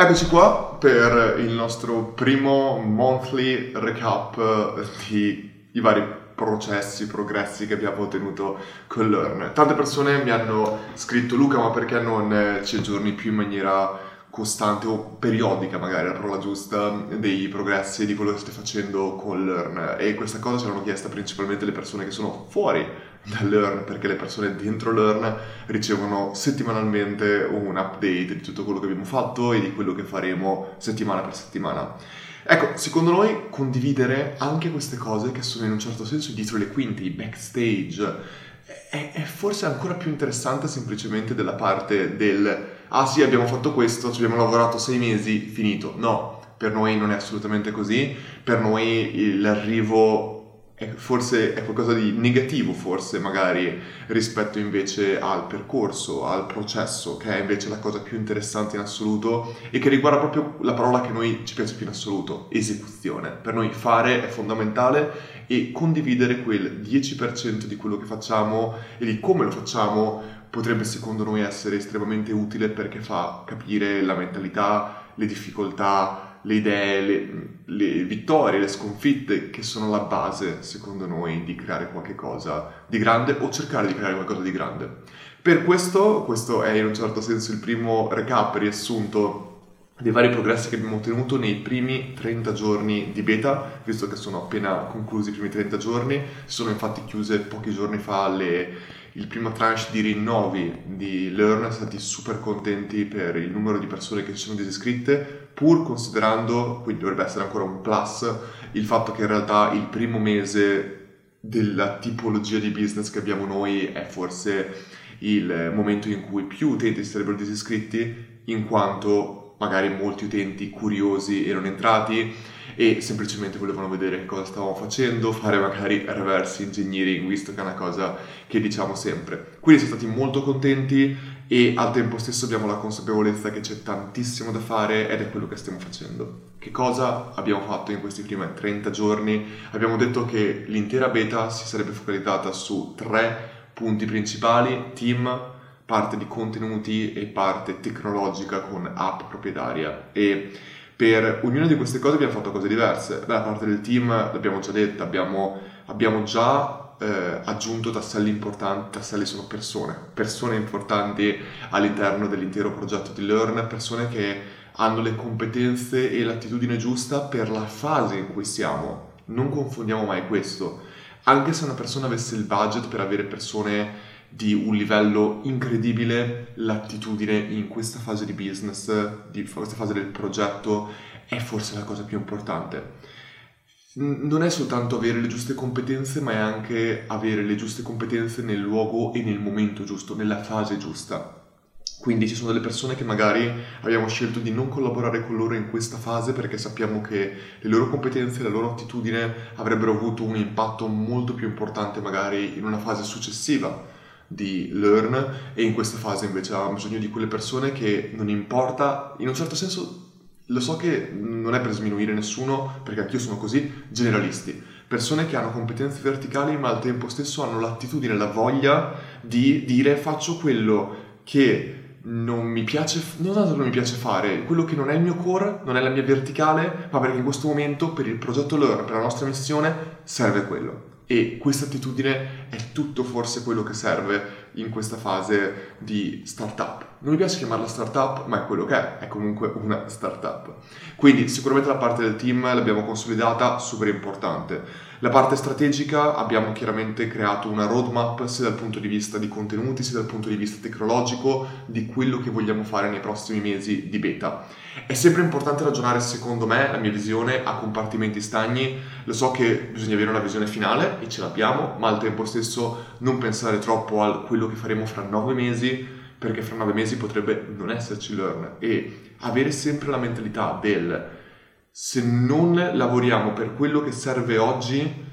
Eccoci qua per il nostro primo monthly recap di i vari processi, progressi che abbiamo ottenuto con Learn. Tante persone mi hanno scritto Luca ma perché non ci aggiorni più in maniera costante o periodica magari la parola giusta dei progressi di quello che stai facendo con Learn e questa cosa ce l'hanno chiesta principalmente le persone che sono fuori da Learn perché le persone dentro Learn ricevono settimanalmente un update di tutto quello che abbiamo fatto e di quello che faremo settimana per settimana. Ecco, secondo noi condividere anche queste cose che sono in un certo senso dietro le quinte, i backstage, è, è forse ancora più interessante semplicemente della parte del ah sì abbiamo fatto questo, ci abbiamo lavorato sei mesi, finito. No, per noi non è assolutamente così, per noi l'arrivo è, forse è qualcosa di negativo forse magari rispetto invece al percorso, al processo, che è invece la cosa più interessante in assoluto e che riguarda proprio la parola che noi ci piace più in assoluto, esecuzione. Per noi fare è fondamentale e condividere quel 10% di quello che facciamo e di come lo facciamo potrebbe secondo noi essere estremamente utile perché fa capire la mentalità, le difficoltà, le idee, le, le, vittorie, le sconfitte che sono la base, secondo noi, di creare qualcosa di grande o cercare di creare qualcosa di grande. Per questo, questo è in un certo senso il primo recap riassunto dei vari progressi che abbiamo ottenuto nei primi 30 giorni di beta, visto che sono appena conclusi i primi 30 giorni, si sono infatti chiuse pochi giorni fa le, il primo tranche di rinnovi di Learn, siamo stati super contenti per il numero di persone che si sono disiscritte, pur considerando, quindi dovrebbe essere ancora un plus, il fatto che in realtà il primo mese della tipologia di business che abbiamo noi è forse il momento in cui più utenti sarebbero disiscritti, in quanto magari molti utenti curiosi erano entrati e semplicemente volevano vedere cosa stavamo facendo, fare magari reverse engineering, visto che è una cosa che diciamo sempre. Quindi siamo stati molto contenti e al tempo stesso abbiamo la consapevolezza che c'è tantissimo da fare ed è quello che stiamo facendo. Che cosa abbiamo fatto in questi primi 30 giorni? Abbiamo detto che l'intera beta si sarebbe focalizzata su tre punti principali, team, parte di contenuti e parte tecnologica con app proprietaria e per ognuna di queste cose abbiamo fatto cose diverse. Beh, la parte del team l'abbiamo già detta, abbiamo, abbiamo già eh, aggiunto tasselli importanti, tasselli sono persone, persone importanti all'interno dell'intero progetto di Learn, persone che hanno le competenze e l'attitudine giusta per la fase in cui siamo. Non confondiamo mai questo. Anche se una persona avesse il budget per avere persone di un livello incredibile, l'attitudine in questa fase di business, di questa fase del progetto, è forse la cosa più importante non è soltanto avere le giuste competenze, ma è anche avere le giuste competenze nel luogo e nel momento giusto, nella fase giusta. Quindi ci sono delle persone che magari abbiamo scelto di non collaborare con loro in questa fase perché sappiamo che le loro competenze la loro attitudine avrebbero avuto un impatto molto più importante magari in una fase successiva di learn e in questa fase invece avevamo bisogno di quelle persone che non importa, in un certo senso lo so che non è per sminuire nessuno, perché anch'io sono così, generalisti. Persone che hanno competenze verticali ma al tempo stesso hanno l'attitudine, la voglia di dire faccio quello che non mi piace, non tanto non mi piace fare, quello che non è il mio core, non è la mia verticale, ma perché in questo momento per il progetto Learn, per la nostra missione, serve quello. E questa attitudine è tutto forse quello che serve in questa fase di startup. Non mi piace chiamarla startup, ma è quello che è, è comunque una startup. Quindi sicuramente la parte del team l'abbiamo consolidata, super importante. La parte strategica abbiamo chiaramente creato una roadmap sia dal punto di vista di contenuti sia dal punto di vista tecnologico di quello che vogliamo fare nei prossimi mesi di beta. È sempre importante ragionare, secondo me, la mia visione a compartimenti stagni. Lo so che bisogna avere una visione finale e ce l'abbiamo, ma al tempo stesso non pensare troppo a quello che faremo fra nove mesi, perché fra nove mesi potrebbe non esserci learn. E avere sempre la mentalità del se non lavoriamo per quello che serve oggi,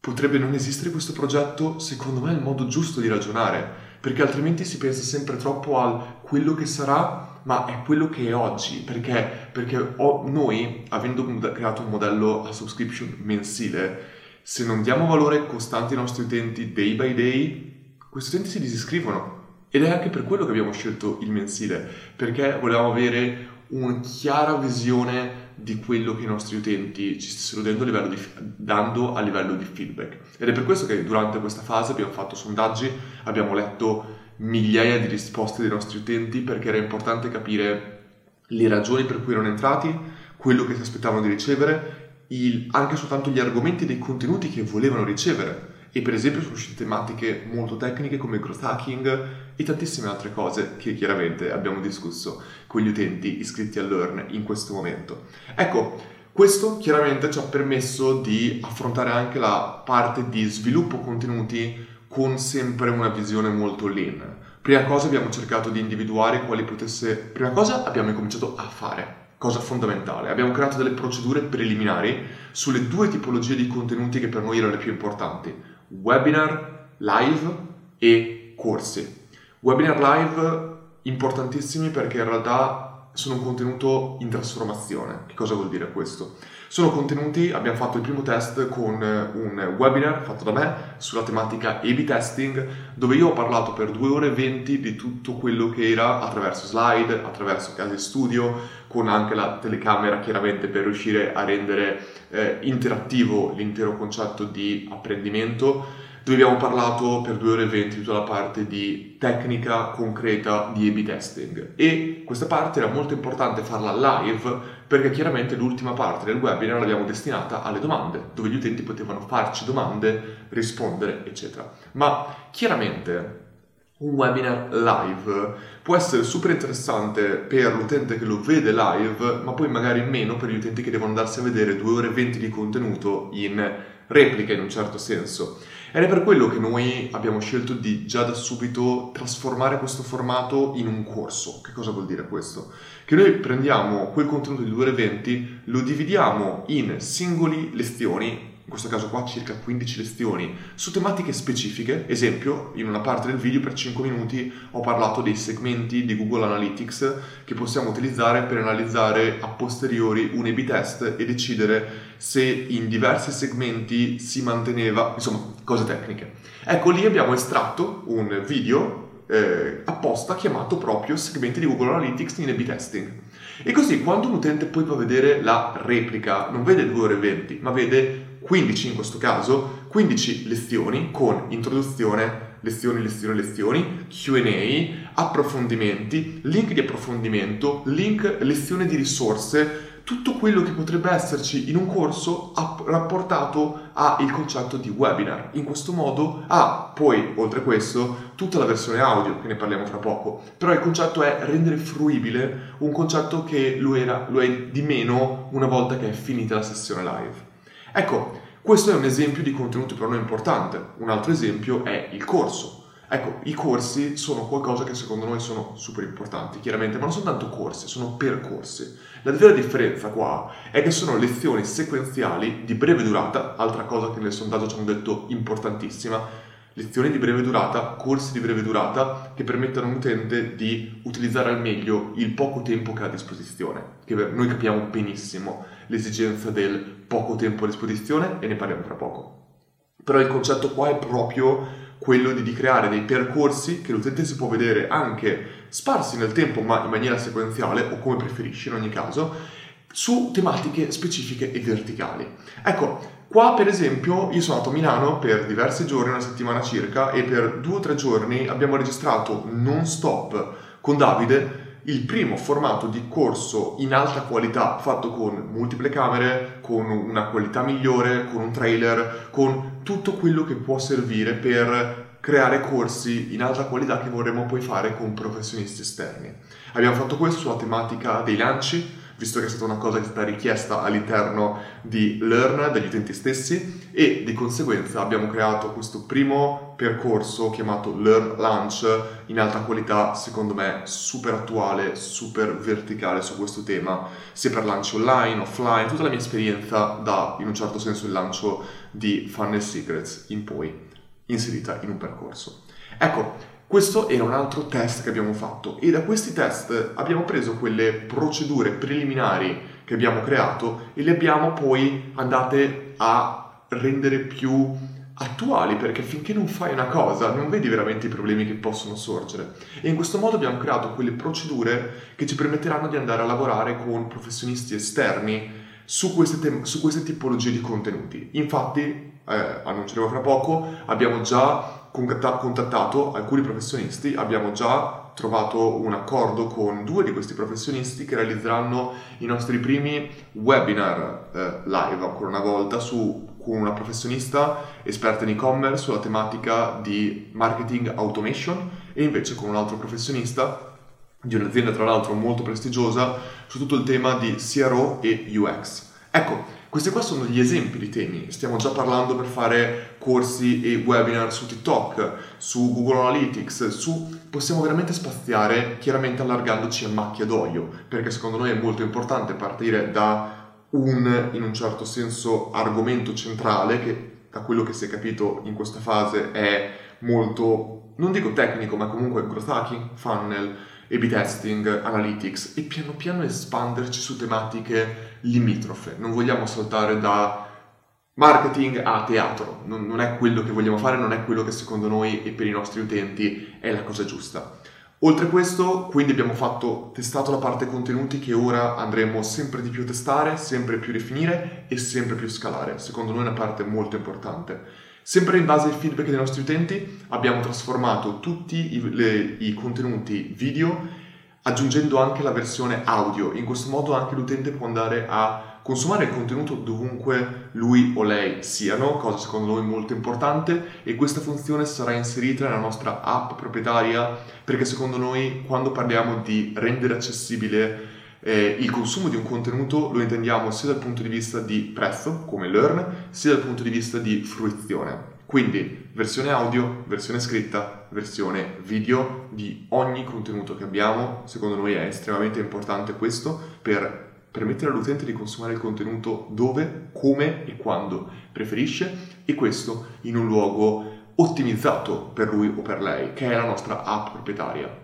potrebbe non esistere questo progetto, secondo me è il modo giusto di ragionare, perché altrimenti si pensa sempre troppo al quello che sarà, ma è quello che è oggi, perché, perché noi, avendo creato un modello a subscription mensile, se non diamo valore costante ai nostri utenti day by day, questi utenti si disiscrivono. Ed è anche per quello che abbiamo scelto il mensile, perché volevamo avere una chiara visione di quello che i nostri utenti ci stessero dando a livello di, dando a livello di feedback. Ed è per questo che durante questa fase abbiamo fatto sondaggi, abbiamo letto migliaia di risposte dei nostri utenti perché era importante capire le ragioni per cui erano entrati, quello che si aspettavano di ricevere, il, anche soltanto gli argomenti dei contenuti che volevano ricevere. E per esempio sono uscite tematiche molto tecniche come growth hacking e tantissime altre cose che chiaramente abbiamo discusso con gli utenti iscritti a Learn in questo momento. Ecco, questo chiaramente ci ha permesso di affrontare anche la parte di sviluppo contenuti con sempre una visione molto lean. Prima cosa abbiamo cercato di individuare quali potesse... Prima cosa abbiamo cominciato a fare, cosa fondamentale. Abbiamo creato delle procedure preliminari sulle due tipologie di contenuti che per noi erano le più importanti. Webinar live e corsi. Webinar live importantissimi perché in realtà sono un contenuto in trasformazione. Che cosa vuol dire questo? Sono contenuti, abbiamo fatto il primo test con un webinar fatto da me sulla tematica A-B testing, dove io ho parlato per 2 ore e 20 di tutto quello che era attraverso slide, attraverso case studio, con anche la telecamera chiaramente per riuscire a rendere eh, interattivo l'intero concetto di apprendimento. Dove abbiamo parlato per due ore e venti di tutta la parte di tecnica concreta di A-B testing e questa parte era molto importante farla live perché chiaramente l'ultima parte del webinar l'abbiamo destinata alle domande dove gli utenti potevano farci domande, rispondere eccetera. Ma chiaramente un webinar live può essere super interessante per l'utente che lo vede live, ma poi magari meno per gli utenti che devono andarsi a vedere due ore e venti di contenuto in replica in un certo senso. Ed è per quello che noi abbiamo scelto di già da subito trasformare questo formato in un corso. Che cosa vuol dire questo? Che noi prendiamo quel contenuto di 2 ore 20, lo dividiamo in singoli lezioni in questo caso qua circa 15 lezioni, su tematiche specifiche. Esempio, in una parte del video per 5 minuti ho parlato dei segmenti di Google Analytics che possiamo utilizzare per analizzare a posteriori un A-B test e decidere se in diversi segmenti si manteneva, insomma, cose tecniche. Ecco, lì abbiamo estratto un video eh, apposta chiamato proprio segmenti di Google Analytics in A-B testing. E così quando un utente poi va a vedere la replica, non vede 2 ore e 20, ma vede 15 in questo caso, 15 lezioni con introduzione, lezioni, lezioni, lezioni, QA, approfondimenti, link di approfondimento, link, lezione di risorse, tutto quello che potrebbe esserci in un corso rapportato al concetto di webinar. In questo modo ha poi, oltre a questo, tutta la versione audio, che ne parliamo fra poco. Però il concetto è rendere fruibile un concetto che lo, era, lo è di meno una volta che è finita la sessione live. Ecco, questo è un esempio di contenuto per noi importante. Un altro esempio è il corso. Ecco, i corsi sono qualcosa che secondo noi sono super importanti, chiaramente, ma non sono tanto corsi, sono percorsi. La vera differenza qua è che sono lezioni sequenziali di breve durata, altra cosa che nel sondaggio ci hanno detto importantissima, lezioni di breve durata, corsi di breve durata che permettono a un utente di utilizzare al meglio il poco tempo che ha a disposizione, che noi capiamo benissimo l'esigenza del poco tempo a disposizione e ne parliamo fra poco. Però il concetto qua è proprio quello di, di creare dei percorsi che l'utente si può vedere anche sparsi nel tempo ma in maniera sequenziale o come preferisci in ogni caso su tematiche specifiche e verticali. Ecco, Qua, per esempio, io sono andato a Milano per diversi giorni, una settimana circa, e per due o tre giorni abbiamo registrato non stop con Davide il primo formato di corso in alta qualità fatto con multiple camere, con una qualità migliore, con un trailer, con tutto quello che può servire per creare corsi in alta qualità che vorremmo poi fare con professionisti esterni. Abbiamo fatto questo sulla tematica dei lanci, visto che è stata una cosa che è stata richiesta all'interno di Learn dagli utenti stessi e di conseguenza abbiamo creato questo primo percorso chiamato Learn Launch in alta qualità, secondo me super attuale, super verticale su questo tema, sia per lancio online, offline, tutta la mia esperienza da in un certo senso il lancio di Funnel Secrets in poi inserita in un percorso. Ecco, questo era un altro test che abbiamo fatto e da questi test abbiamo preso quelle procedure preliminari che abbiamo creato e le abbiamo poi andate a rendere più attuali perché finché non fai una cosa non vedi veramente i problemi che possono sorgere e in questo modo abbiamo creato quelle procedure che ci permetteranno di andare a lavorare con professionisti esterni su queste, te- su queste tipologie di contenuti. Infatti, eh, annunceremo fra poco, abbiamo già contattato alcuni professionisti, abbiamo già trovato un accordo con due di questi professionisti che realizzeranno i nostri primi webinar eh, live ancora una volta su con una professionista esperta in e-commerce sulla tematica di marketing automation e invece con un altro professionista di un'azienda tra l'altro molto prestigiosa su tutto il tema di CRO e UX. Ecco, questi qua sono gli esempi di temi, stiamo già parlando per fare corsi e webinar su TikTok, su Google Analytics, su... possiamo veramente spaziare chiaramente allargandoci a macchia d'olio, perché secondo noi è molto importante partire da un, in un certo senso, argomento centrale che da quello che si è capito in questa fase è molto, non dico tecnico, ma comunque growth hacking, funnel, A-B testing, analytics e piano piano espanderci su tematiche limitrofe. Non vogliamo saltare da marketing a teatro, non, non è quello che vogliamo fare, non è quello che secondo noi e per i nostri utenti è la cosa giusta. Oltre a questo, quindi abbiamo fatto, testato la parte contenuti che ora andremo sempre di più a testare, sempre più definire e sempre più scalare. Secondo noi è una parte molto importante. Sempre in base ai feedback dei nostri utenti abbiamo trasformato tutti i, le, i contenuti video aggiungendo anche la versione audio. In questo modo anche l'utente può andare a consumare il contenuto dovunque lui o lei siano, cosa secondo noi molto importante e questa funzione sarà inserita nella nostra app proprietaria perché secondo noi quando parliamo di rendere accessibile eh, il consumo di un contenuto lo intendiamo sia dal punto di vista di prezzo come learn sia dal punto di vista di fruizione. Quindi versione audio, versione scritta, versione video di ogni contenuto che abbiamo, secondo noi è estremamente importante questo per permettere all'utente di consumare il contenuto dove, come e quando preferisce e questo in un luogo ottimizzato per lui o per lei, che è la nostra app proprietaria.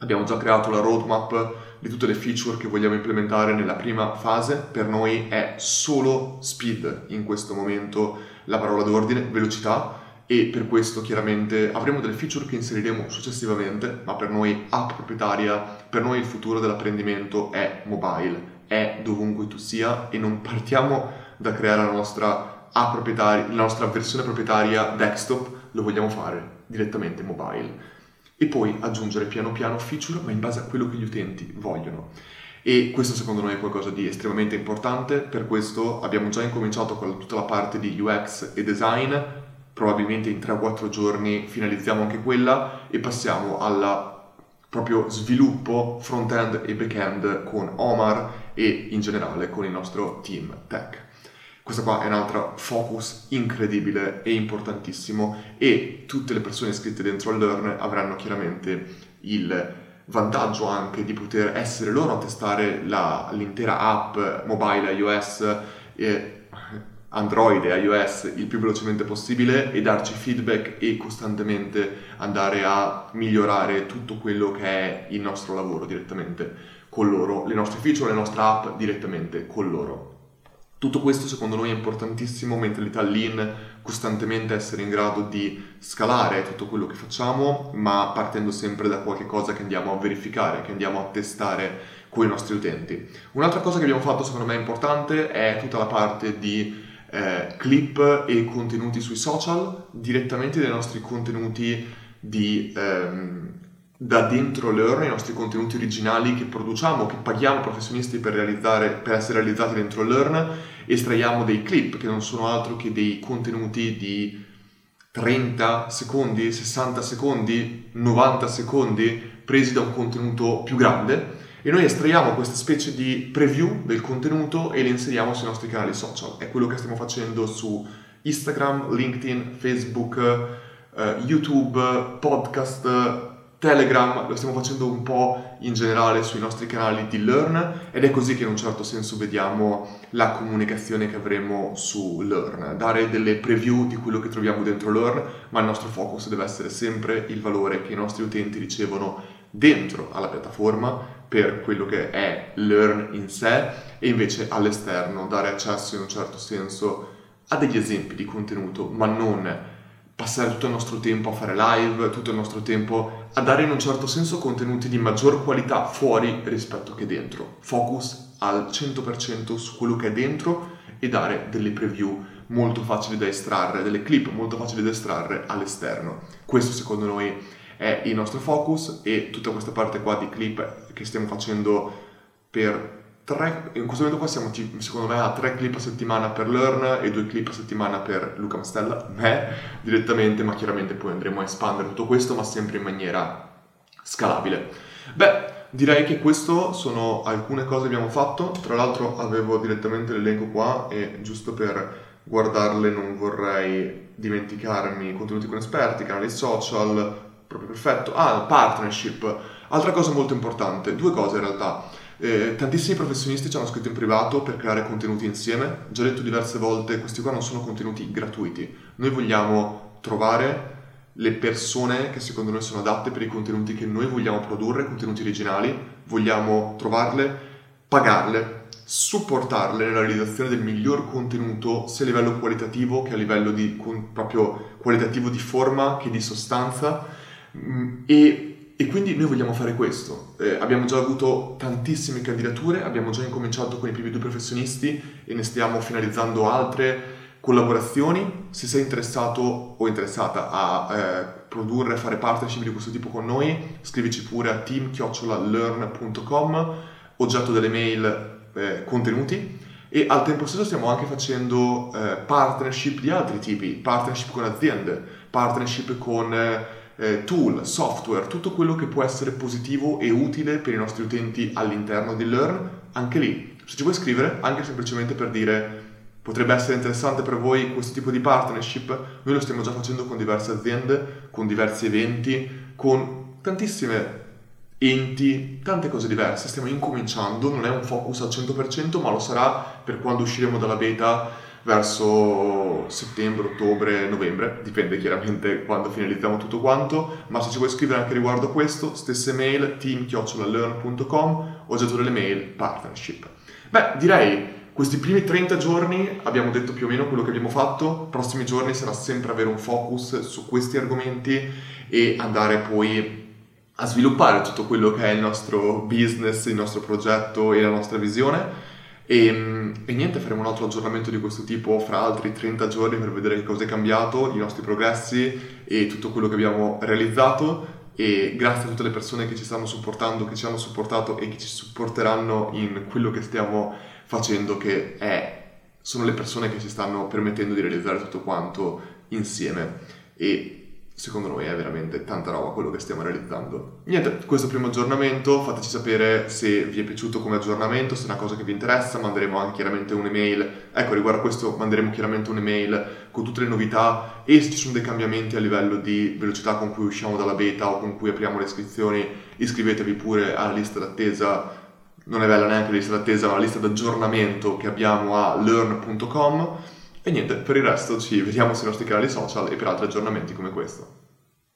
Abbiamo già creato la roadmap di tutte le feature che vogliamo implementare nella prima fase, per noi è solo speed in questo momento la parola d'ordine, velocità. E per questo chiaramente avremo delle feature che inseriremo successivamente, ma per noi app proprietaria, per noi il futuro dell'apprendimento è mobile è dovunque tu sia. E non partiamo da creare la nostra la nostra versione proprietaria desktop, lo vogliamo fare direttamente mobile. E poi aggiungere piano piano feature, ma in base a quello che gli utenti vogliono. E questo secondo noi è qualcosa di estremamente importante, per questo abbiamo già incominciato con tutta la parte di UX e design, probabilmente in 3-4 giorni finalizziamo anche quella e passiamo alla proprio sviluppo front-end e back-end con Omar e in generale con il nostro team tech. Questo qua è un altro focus incredibile e importantissimo e tutte le persone iscritte dentro al Learn avranno chiaramente il vantaggio anche di poter essere loro a testare la, l'intera app mobile iOS e Android e iOS il più velocemente possibile e darci feedback e costantemente andare a migliorare tutto quello che è il nostro lavoro direttamente con loro, le nostre feature, le nostre app direttamente con loro. Tutto questo secondo noi è importantissimo, mentalità lean, costantemente essere in grado di scalare tutto quello che facciamo, ma partendo sempre da qualche cosa che andiamo a verificare, che andiamo a testare con i nostri utenti. Un'altra cosa che abbiamo fatto secondo me importante è tutta la parte di eh, clip e contenuti sui social direttamente dai nostri contenuti di, ehm, da dentro Learn, i nostri contenuti originali che produciamo, che paghiamo professionisti per, per essere realizzati dentro Learn, estraiamo dei clip che non sono altro che dei contenuti di 30 secondi, 60 secondi, 90 secondi presi da un contenuto più grande e noi estraiamo questa specie di preview del contenuto e le inseriamo sui nostri canali social. È quello che stiamo facendo su Instagram, LinkedIn, Facebook, eh, YouTube, podcast, Telegram, lo stiamo facendo un po' in generale sui nostri canali di Learn ed è così che in un certo senso vediamo la comunicazione che avremo su Learn, dare delle preview di quello che troviamo dentro Learn, ma il nostro focus deve essere sempre il valore che i nostri utenti ricevono dentro alla piattaforma per quello che è Learn in sé e invece all'esterno dare accesso in un certo senso a degli esempi di contenuto, ma non passare tutto il nostro tempo a fare live, tutto il nostro tempo a dare in un certo senso contenuti di maggior qualità fuori rispetto che dentro. Focus al 100% su quello che è dentro e dare delle preview molto facili da estrarre, delle clip molto facili da estrarre all'esterno. Questo secondo noi è il nostro focus e tutta questa parte qua di clip che stiamo facendo per tre, in questo momento qua siamo secondo me a tre clip a settimana per Learn e due clip a settimana per Luca Mastella, me direttamente, ma chiaramente poi andremo a espandere tutto questo, ma sempre in maniera scalabile. Beh, direi che questo sono alcune cose che abbiamo fatto, tra l'altro avevo direttamente l'elenco qua e giusto per guardarle non vorrei dimenticarmi contenuti con esperti, canali social, proprio perfetto. Ah, partnership, altra cosa molto importante, due cose in realtà. Eh, tantissimi professionisti ci hanno scritto in privato per creare contenuti insieme. Già detto diverse volte, questi qua non sono contenuti gratuiti. Noi vogliamo trovare le persone che secondo noi sono adatte per i contenuti che noi vogliamo produrre, contenuti originali, vogliamo trovarle, pagarle, supportarle nella realizzazione del miglior contenuto sia a livello qualitativo che a livello di, proprio qualitativo di forma che di sostanza mm, e e quindi noi vogliamo fare questo. Eh, abbiamo già avuto tantissime candidature, abbiamo già incominciato con i primi due professionisti e ne stiamo finalizzando altre collaborazioni. Se sei interessato o interessata a eh, produrre e fare partnership di questo tipo con noi, scrivici pure a team.learn.com, oggetto delle mail eh, contenuti e al tempo stesso stiamo anche facendo eh, partnership di altri tipi, partnership con aziende, partnership con eh, tool, software, tutto quello che può essere positivo e utile per i nostri utenti all'interno di Learn, anche lì. Se ci vuoi scrivere, anche semplicemente per dire potrebbe essere interessante per voi questo tipo di partnership, noi lo stiamo già facendo con diverse aziende, con diversi eventi, con tantissime enti, tante cose diverse. Stiamo incominciando, non è un focus al 100%, ma lo sarà per quando usciremo dalla beta verso settembre, ottobre, novembre, dipende chiaramente quando finalizziamo tutto quanto, ma se ci vuoi scrivere anche riguardo a questo, stesse mail team.learn.com o già delle mail partnership. Beh, direi questi primi 30 giorni abbiamo detto più o meno quello che abbiamo fatto, prossimi giorni sarà sempre avere un focus su questi argomenti e andare poi a sviluppare tutto quello che è il nostro business, il nostro progetto e la nostra visione e, ehm, e, niente, faremo un altro aggiornamento di questo tipo fra altri 30 giorni per vedere che cosa è cambiato, i nostri progressi e tutto quello che abbiamo realizzato. E grazie a tutte le persone che ci stanno supportando, che ci hanno supportato e che ci supporteranno in quello che stiamo facendo, che è, sono le persone che ci stanno permettendo di realizzare tutto quanto insieme. E secondo noi è veramente tanta roba quello che stiamo realizzando. Niente, questo primo aggiornamento, fateci sapere se vi è piaciuto come aggiornamento, se è una cosa che vi interessa, manderemo anche chiaramente un'email, ecco riguardo a questo manderemo chiaramente un'email con tutte le novità e se ci sono dei cambiamenti a livello di velocità con cui usciamo dalla beta o con cui apriamo le iscrizioni, iscrivetevi pure alla lista d'attesa. Non è bella neanche la lista d'attesa, ma la lista d'aggiornamento che abbiamo a learn.com e niente, per il resto ci vediamo sui nostri canali social e per altri aggiornamenti come questo.